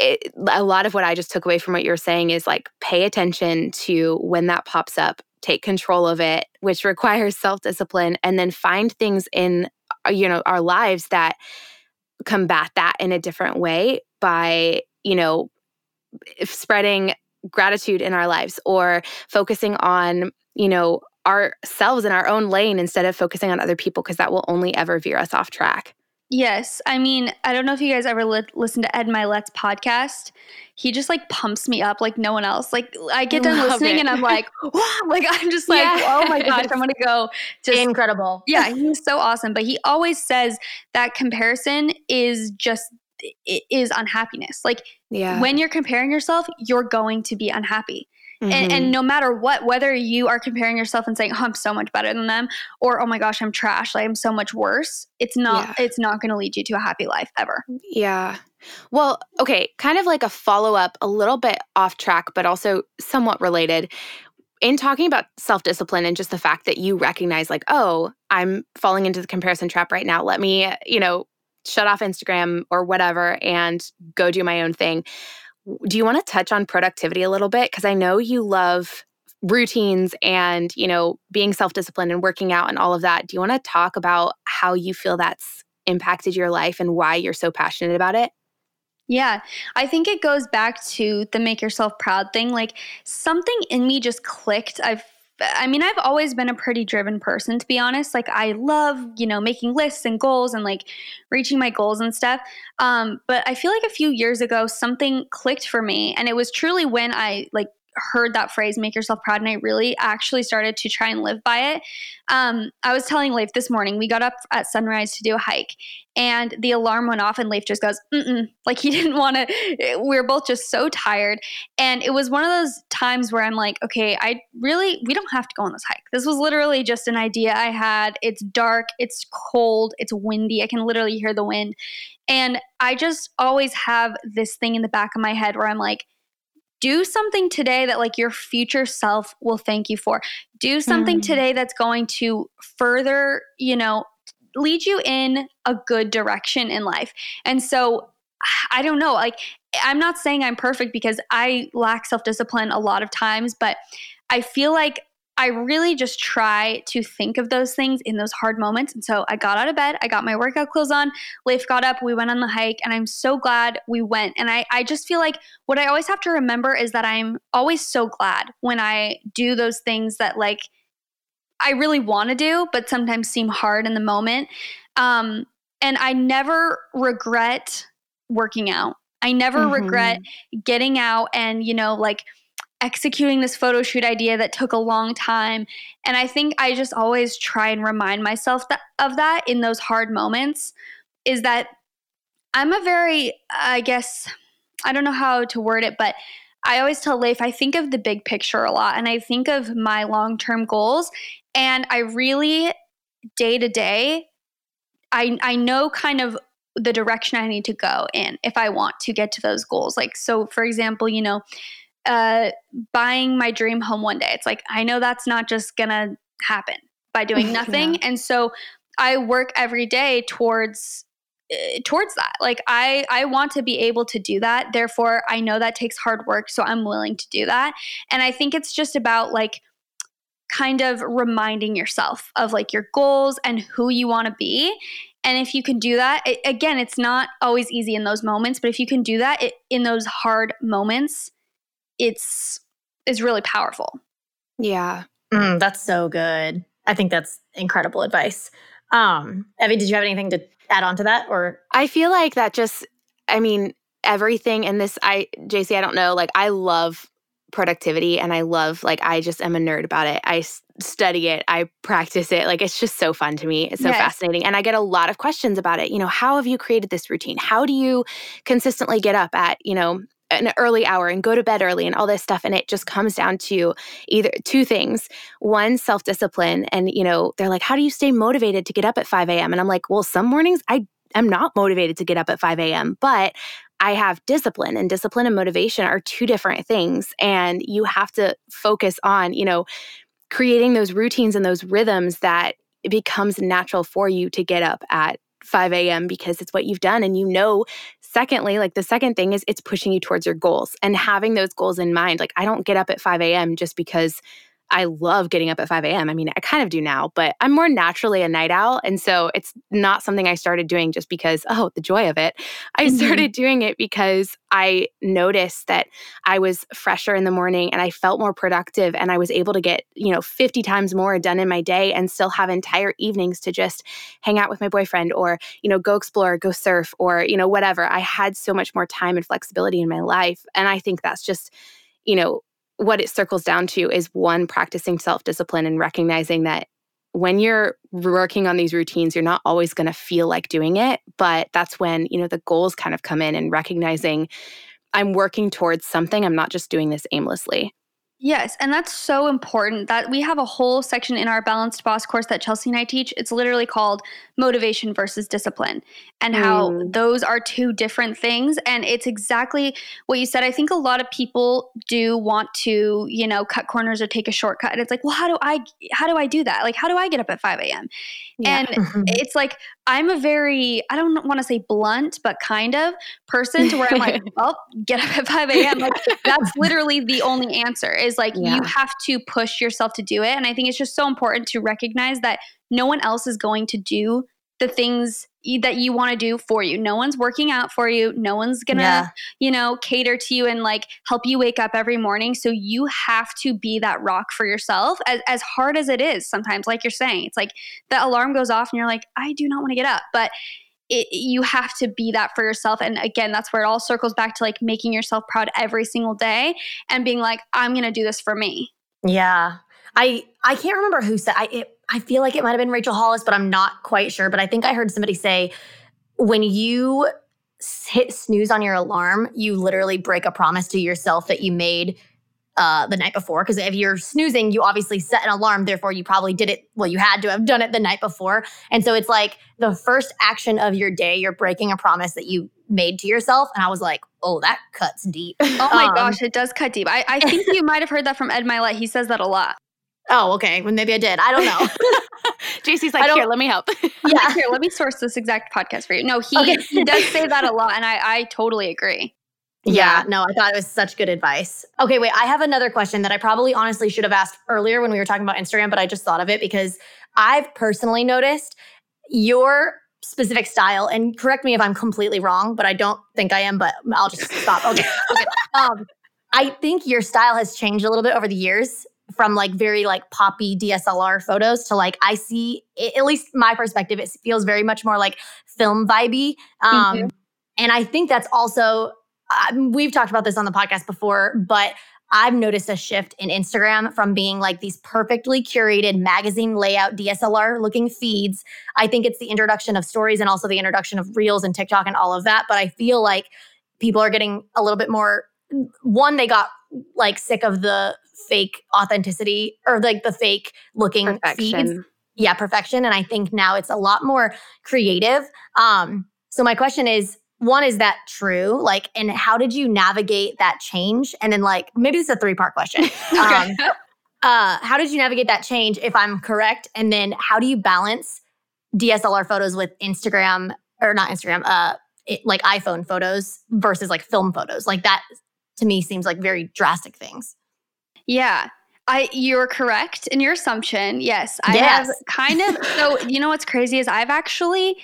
it, a lot of what I just took away from what you're saying is like pay attention to when that pops up take control of it, which requires self discipline, and then find things in uh, you know our lives that combat that in a different way by you know spreading gratitude in our lives or focusing on you know ourselves in our own lane instead of focusing on other people because that will only ever veer us off track Yes. I mean, I don't know if you guys ever li- listen to Ed Mylett's podcast. He just like pumps me up like no one else. Like I get done Love listening it. and I'm like, wow, like I'm just like, yeah. oh my gosh, I'm gonna go just incredible. Yeah, he's so awesome. But he always says that comparison is just it is unhappiness. Like yeah. when you're comparing yourself, you're going to be unhappy. Mm-hmm. And, and, mm-hmm. no matter what, whether you are comparing yourself and saying, oh, I'm so much better than them, or oh my gosh, I'm trash, like I'm so much worse, it's not yeah. it's not gonna lead you to a happy life ever. Yeah. Well, okay, kind of like a follow-up, a little bit off track, but also somewhat related. In talking about self-discipline and just the fact that you recognize, like, oh, I'm falling into the comparison trap right now. Let me, you know, shut off Instagram or whatever and go do my own thing do you want to touch on productivity a little bit because i know you love routines and you know being self-disciplined and working out and all of that do you want to talk about how you feel that's impacted your life and why you're so passionate about it yeah, I think it goes back to the make yourself proud thing. Like something in me just clicked. I've I mean, I've always been a pretty driven person, to be honest. Like, I love, you know, making lists and goals and like reaching my goals and stuff. Um, but I feel like a few years ago, something clicked for me. And it was truly when I like heard that phrase make yourself proud and i really actually started to try and live by it. Um, i was telling leif this morning we got up at sunrise to do a hike and the alarm went off and leif just goes Mm-mm. like he didn't want to we were both just so tired. And it was one of those times where i'm like okay i really we don't have to go on this hike. This was literally just an idea i had. It's dark it's cold it's windy. I can literally hear the wind. And i just always have this thing in the back of my head where i'm like do something today that like your future self will thank you for do something mm. today that's going to further you know lead you in a good direction in life and so i don't know like i'm not saying i'm perfect because i lack self-discipline a lot of times but i feel like I really just try to think of those things in those hard moments. And so I got out of bed, I got my workout clothes on, Leif got up, we went on the hike, and I'm so glad we went. And I, I just feel like what I always have to remember is that I'm always so glad when I do those things that like I really want to do, but sometimes seem hard in the moment. Um, and I never regret working out. I never mm-hmm. regret getting out and, you know, like executing this photo shoot idea that took a long time. And I think I just always try and remind myself that, of that in those hard moments is that I'm a very, I guess, I don't know how to word it, but I always tell Leif, I think of the big picture a lot and I think of my long term goals. And I really, day to day, I, I know kind of the direction I need to go in if I want to get to those goals. Like, so for example, you know, uh, buying my dream home one day. It's like, I know that's not just gonna happen by doing nothing. yeah. And so I work every day towards uh, towards that like i i want to be able to do that therefore i know that takes hard work so i'm willing to do that and i think it's just about like kind of reminding yourself of like your goals and who you want to be and if you can do that it, again it's not always easy in those moments but if you can do that it, in those hard moments it's is really powerful. Yeah. Mm, that's so good. I think that's incredible advice. Um, Evie, did you have anything to add on to that or I feel like that just I mean everything in this I Jaci I don't know like I love productivity and I love like I just am a nerd about it. I study it, I practice it. Like it's just so fun to me. It's so yes. fascinating and I get a lot of questions about it. You know, how have you created this routine? How do you consistently get up at, you know, an early hour and go to bed early and all this stuff and it just comes down to either two things one self-discipline and you know they're like how do you stay motivated to get up at 5 a.m and i'm like well some mornings i am not motivated to get up at 5 a.m but I have discipline and discipline and motivation are two different things. And you have to focus on, you know, creating those routines and those rhythms that it becomes natural for you to get up at 5 a.m. because it's what you've done and you know secondly, like the second thing is it's pushing you towards your goals and having those goals in mind. Like I don't get up at 5 a.m. just because I love getting up at 5 a.m. I mean, I kind of do now, but I'm more naturally a night owl. And so it's not something I started doing just because, oh, the joy of it. I mm-hmm. started doing it because I noticed that I was fresher in the morning and I felt more productive and I was able to get, you know, 50 times more done in my day and still have entire evenings to just hang out with my boyfriend or, you know, go explore, go surf or, you know, whatever. I had so much more time and flexibility in my life. And I think that's just, you know, what it circles down to is one practicing self-discipline and recognizing that when you're working on these routines you're not always going to feel like doing it but that's when you know the goals kind of come in and recognizing i'm working towards something i'm not just doing this aimlessly Yes, and that's so important that we have a whole section in our Balanced Boss course that Chelsea and I teach. It's literally called Motivation versus Discipline and how mm. those are two different things. And it's exactly what you said. I think a lot of people do want to, you know, cut corners or take a shortcut. And it's like, well, how do I how do I do that? Like, how do I get up at 5 a.m.? Yeah. And it's like I'm a very, I don't want to say blunt, but kind of person to where I'm like, well, oh, get up at 5 a.m. Like that's literally the only answer is like yeah. you have to push yourself to do it. And I think it's just so important to recognize that no one else is going to do the things that you want to do for you. No one's working out for you. No one's going to, yeah. you know, cater to you and like help you wake up every morning. So you have to be that rock for yourself as, as hard as it is sometimes, like you're saying. It's like the alarm goes off and you're like, I do not want to get up. But it, you have to be that for yourself. And again, that's where it all circles back to like making yourself proud every single day and being like, I'm going to do this for me. Yeah. I I can't remember who said I it, I feel like it might have been Rachel Hollis, but I'm not quite sure. But I think I heard somebody say when you hit snooze on your alarm, you literally break a promise to yourself that you made uh, the night before. Because if you're snoozing, you obviously set an alarm. Therefore, you probably did it. Well, you had to have done it the night before. And so it's like the first action of your day, you're breaking a promise that you made to yourself. And I was like, oh, that cuts deep. Oh my um, gosh, it does cut deep. I, I think you might have heard that from Ed Mylett. He says that a lot. Oh, okay. Well, maybe I did. I don't know. Jaci's like, here, let me help. yeah, here, let me source this exact podcast for you. No, he, okay. he does say that a lot, and I, I totally agree. Yeah, no, I thought it was such good advice. Okay, wait, I have another question that I probably honestly should have asked earlier when we were talking about Instagram, but I just thought of it because I've personally noticed your specific style, and correct me if I'm completely wrong, but I don't think I am, but I'll just stop. Okay. okay. Um, I think your style has changed a little bit over the years from like very like poppy DSLR photos to like I see at least my perspective it feels very much more like film vibey um mm-hmm. and I think that's also um, we've talked about this on the podcast before but I've noticed a shift in Instagram from being like these perfectly curated magazine layout DSLR looking feeds. I think it's the introduction of stories and also the introduction of reels and TikTok and all of that. But I feel like people are getting a little bit more. One, they got like sick of the fake authenticity or like the fake looking perfection. feeds. Yeah, perfection. And I think now it's a lot more creative. Um, so my question is, one, is that true? Like, and how did you navigate that change? And then like maybe this is a three-part question. okay. Um, uh, how did you navigate that change if I'm correct? And then how do you balance DSLR photos with Instagram or not Instagram, uh, it, like iPhone photos versus like film photos? Like that to me seems like very drastic things. Yeah. I you're correct in your assumption. Yes. I yes. have kind of so you know what's crazy is I've actually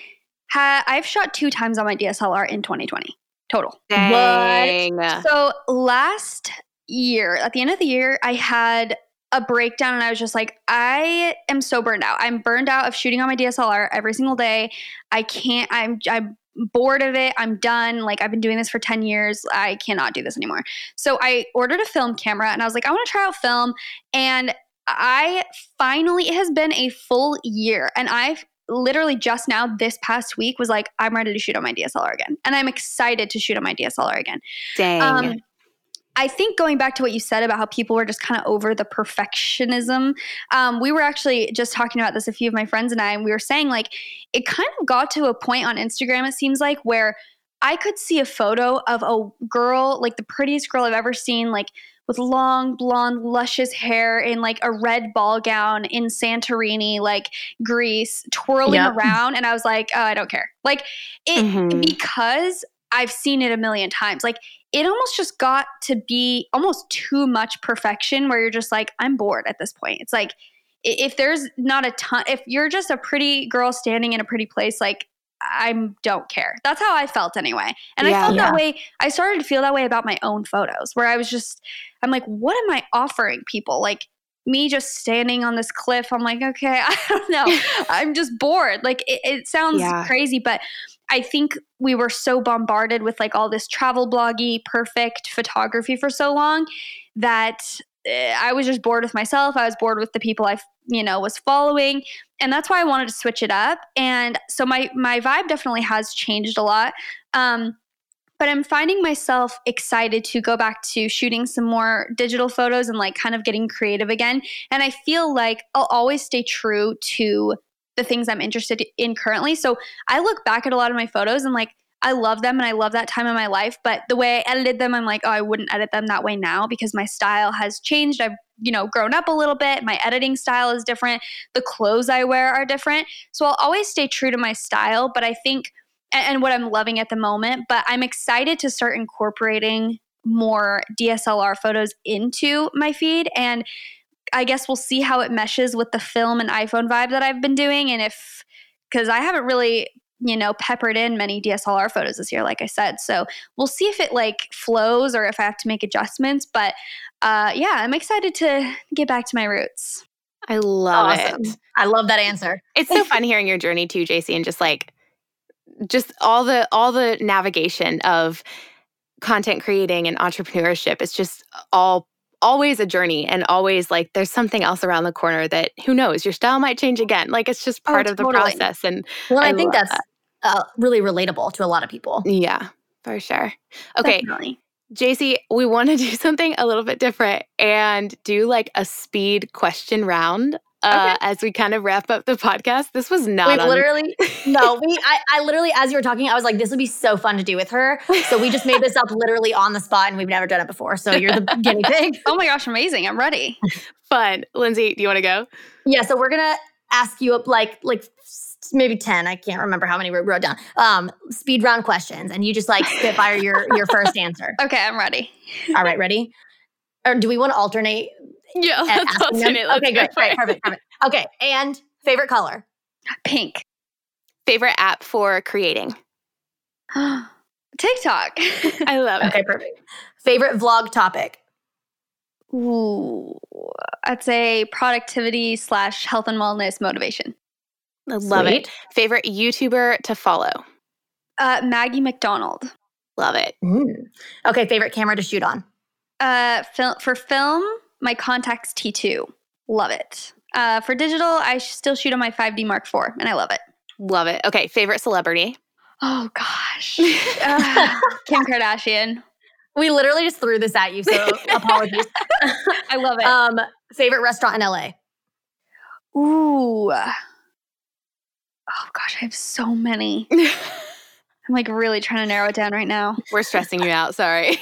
had I've shot two times on my DSLR in 2020 total. Dang. What? So last year, at the end of the year, I had a breakdown and I was just like, I am so burned out. I'm burned out of shooting on my DSLR every single day. I can't, I'm, I'm bored of it. I'm done. Like, I've been doing this for 10 years. I cannot do this anymore. So I ordered a film camera and I was like, I want to try out film. And I finally, it has been a full year and I've literally just now this past week was like, I'm ready to shoot on my DSLR again. And I'm excited to shoot on my DSLR again. Dang. Um, I think going back to what you said about how people were just kind of over the perfectionism, um, we were actually just talking about this, a few of my friends and I, and we were saying like it kind of got to a point on Instagram, it seems like, where I could see a photo of a girl, like the prettiest girl I've ever seen, like with long blonde luscious hair in like a red ball gown in Santorini like Greece twirling yep. around and I was like oh I don't care like it mm-hmm. because I've seen it a million times like it almost just got to be almost too much perfection where you're just like, I'm bored at this point. It's like, if there's not a ton, if you're just a pretty girl standing in a pretty place, like, I don't care. That's how I felt anyway. And yeah, I felt yeah. that way. I started to feel that way about my own photos where I was just, I'm like, what am I offering people? Like, me just standing on this cliff, I'm like, okay, I don't know. I'm just bored. Like, it, it sounds yeah. crazy, but I think we were so bombarded with like all this travel bloggy, perfect photography for so long that eh, I was just bored with myself. I was bored with the people I, you know, was following, and that's why I wanted to switch it up. And so my my vibe definitely has changed a lot. Um, but I'm finding myself excited to go back to shooting some more digital photos and like kind of getting creative again. And I feel like I'll always stay true to the things I'm interested in currently. So I look back at a lot of my photos and like I love them and I love that time of my life, but the way I edited them, I'm like, oh, I wouldn't edit them that way now because my style has changed. I've, you know, grown up a little bit. My editing style is different. The clothes I wear are different. So I'll always stay true to my style, but I think and what I'm loving at the moment, but I'm excited to start incorporating more DSLR photos into my feed and I guess we'll see how it meshes with the film and iPhone vibe that I've been doing. And if, because I haven't really, you know, peppered in many DSLR photos this year, like I said. So we'll see if it like flows or if I have to make adjustments. But uh, yeah, I'm excited to get back to my roots. I love awesome. it. I love that answer. It's so fun hearing your journey too, Jaci, and just like, just all the all the navigation of content creating and entrepreneurship. It's just all always a journey and always like there's something else around the corner that who knows your style might change again like it's just oh, part oh, of totally. the process and well i, I think that's that. uh, really relatable to a lot of people yeah for sure okay Definitely. Jaci, we want to do something a little bit different and do like a speed question round uh, okay. as we kind of wrap up the podcast. This was not we literally no. We I, I literally as you were talking, I was like, this would be so fun to do with her. So we just made this up literally on the spot, and we've never done it before. So you're the guinea pig. Oh my gosh, amazing! I'm ready. Fun, Lindsay. Do you want to go? Yeah. So we're gonna ask you up like like maybe 10. I can't remember how many we wrote down. Um, speed round questions. And you just like spitfire your, your first answer. Okay, I'm ready. All right, ready? Or do we want to alternate? Yeah, at let's asking them? alternate. Okay, go great, for great, perfect, perfect. Okay, and favorite color? Pink. Favorite app for creating? TikTok. I love it. Okay, perfect. Favorite vlog topic? Ooh, I'd say productivity slash health and wellness motivation. I love it. Favorite YouTuber to follow? Uh, Maggie McDonald. Love it. Mm. Okay, favorite camera to shoot on? Uh, fil- for film, my Contax T2. Love it. Uh, for digital, I still shoot on my 5D Mark IV, and I love it. Love it. Okay, favorite celebrity? Oh gosh, Uh, Kim Kardashian. We literally just threw this at you, so apologies. I love it. um, favorite restaurant in LA? Ooh. Oh gosh, I have so many. I'm like really trying to narrow it down right now. We're stressing you out. Sorry.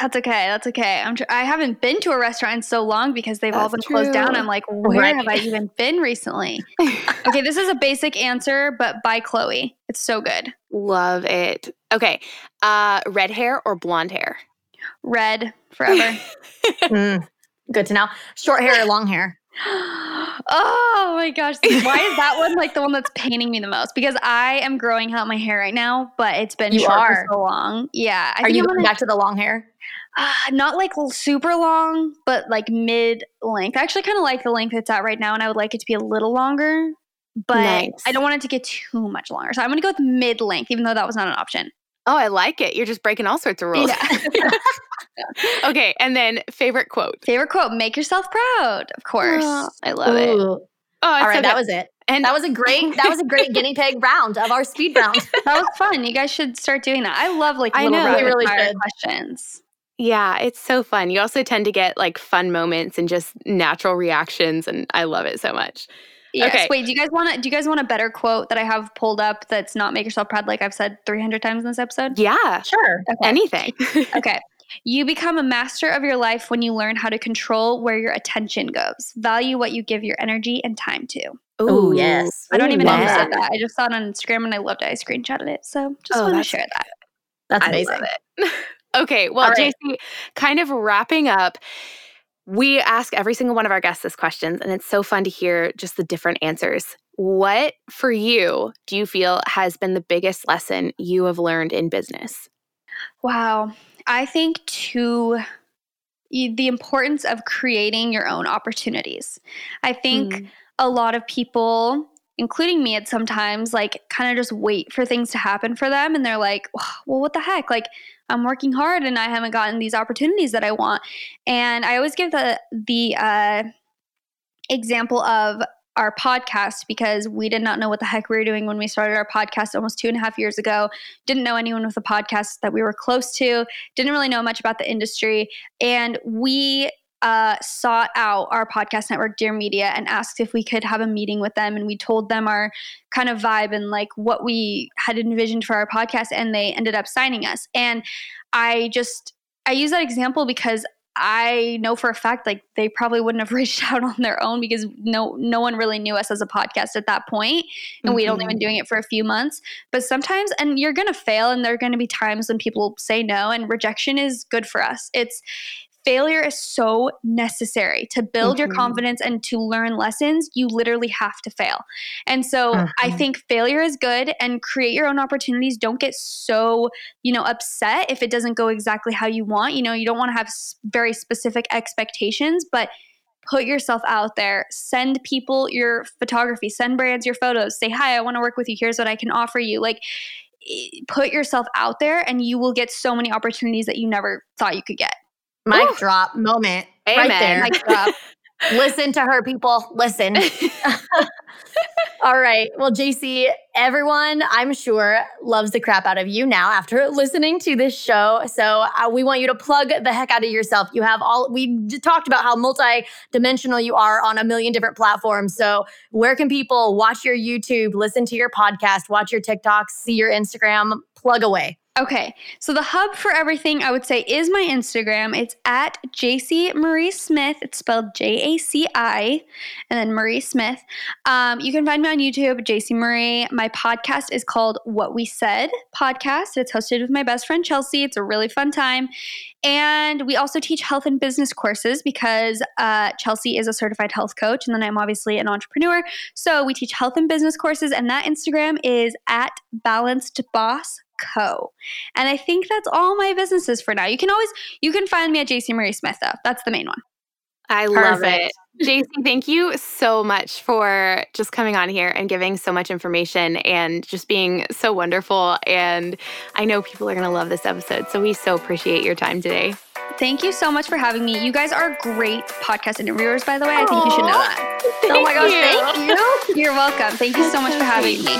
That's okay. That's okay. I'm. Tr- I haven't been to a restaurant in so long because they've all That's been closed down. I'm like, where Right. have I even been recently? okay, this is a basic answer, but by Chloe. It's so good. love it. Okay, uh, red hair or blonde hair? Red forever. Mm, good to know. Short hair or long hair? oh my gosh. Why is that one like the one that's paining me the most? Because I am growing out my hair right now, but it's been You short are. for so long. Yeah. I Are think you I'm going gonna- back to the long hair? Uh, not like super long, but like mid length. I actually kind of like the length it's at right now, and I would like it to be a little longer, but Nice. I don't want it to get too much longer. So I'm going to go with mid length, even though that was not an option. Oh, I like it. You're just breaking all sorts of rules. Yeah. okay, and then favorite quote. Favorite quote: "Make yourself proud." Of course. Oh, I love it. Oh, Ooh. it's All so that was it. and That was a great. That was a great guinea pig round of our speed round. that was fun. You guys should start doing that. I love like I little know. rapid really fire should. questions. Yeah, it's so fun. You also tend to get like fun moments and just natural reactions, and I love it so much. Yes. Okay. Wait. Do you guys want to? Do you guys want a better quote that I have pulled up? That's not "Make yourself proud," like I've said 300 times in this episode. Yeah, Sure. anything. Okay. You become a master of your life when you learn how to control where your attention goes. Value what you give your energy and time to. Oh yes. I don't Ooh, even know who love said that. that. I just saw it on Instagram and I loved it. I screenshotted it. So just Oh, want to share that. That's I amazing. okay, well, right. Jaci, kind of wrapping up, we ask every single one of our guests this questions, and it's so fun to hear just the different answers. What for you do you feel has been the biggest lesson you have learned in business? Wow. I think to the importance of creating your own opportunities. I think Mm. a lot of people including me at sometimes like kind of just wait for things to happen for them and they're like well what the heck like i'm working hard and i haven't gotten these opportunities that i want. And i always give the the uh, example of our podcast because we did not know what the heck we were doing when we started our podcast almost two and a half years ago. Didn't know anyone with a podcast that we were close to. Didn't really know much about the industry. And we uh, sought out our podcast network, Dear Media, and asked if we could have a meeting with them. And we told them our kind of vibe and like what we had envisioned for our podcast, and they ended up signing us. And I just I use that example because I know for a fact like they probably wouldn't have reached out on their own because no no one really knew us as a podcast at that point and we'd only Mhm. been doing it for a few months but sometimes and you're going to fail and there are going to be times when people say no and rejection is good for us it's failure is so necessary. To build your Mhm. confidence and to learn lessons you literally have to fail. And so i Mhm. think failure is good and create your own opportunities. Don't get so you know upset if it doesn't go exactly how you want. You know you don't want to have very specific expectations but put yourself out there. Send people your photography send brands your photos. Say hi i want to work with you. Here's what i can offer you. Like put yourself out there and you will get so many opportunities that you never thought you could get Mic Ooh. drop moment. Right there. Mic drop. Listen to her, people. Listen. All right. Well, Jaci, everyone, I'm sure, loves the crap out of you now after listening to this show. So uh, we want you to plug the heck out of yourself. You have all, we talked about how multi-dimensional you are on a million different platforms. So where can people watch your YouTube, listen to your podcast, watch your TikToks, see your Instagram? Plug away. Okay, so the hub for everything I would say is my Instagram. It's at Jaci Marie Smith. It's spelled J A C I and then Marie Smith. Um, you can find me on YouTube, Jaci Marie. My podcast is called What We Said Podcast. It's hosted with my best friend Chelsea. It's a really fun time. And we also teach health and business courses because uh, Chelsea is a certified health coach, and then I'm obviously an entrepreneur. So we teach health and business courses, and that Instagram is at Balanced Boss Co. And I think that's all my businesses for now. You can always you can find me at Jaci Marie Smith though. That's the main one. I love it. Jaci, thank you so much for just coming on here and giving so much information and just being so wonderful. And I know people are going to love this episode. So we so appreciate your time today. Thank you so much for having me. You guys are great podcast interviewers, by the way. I think you should know that. oh my gosh, thank you. You're welcome. Thank you so much for having me.